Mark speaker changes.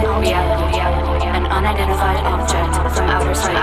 Speaker 1: An reality, an unidentified object from outer space,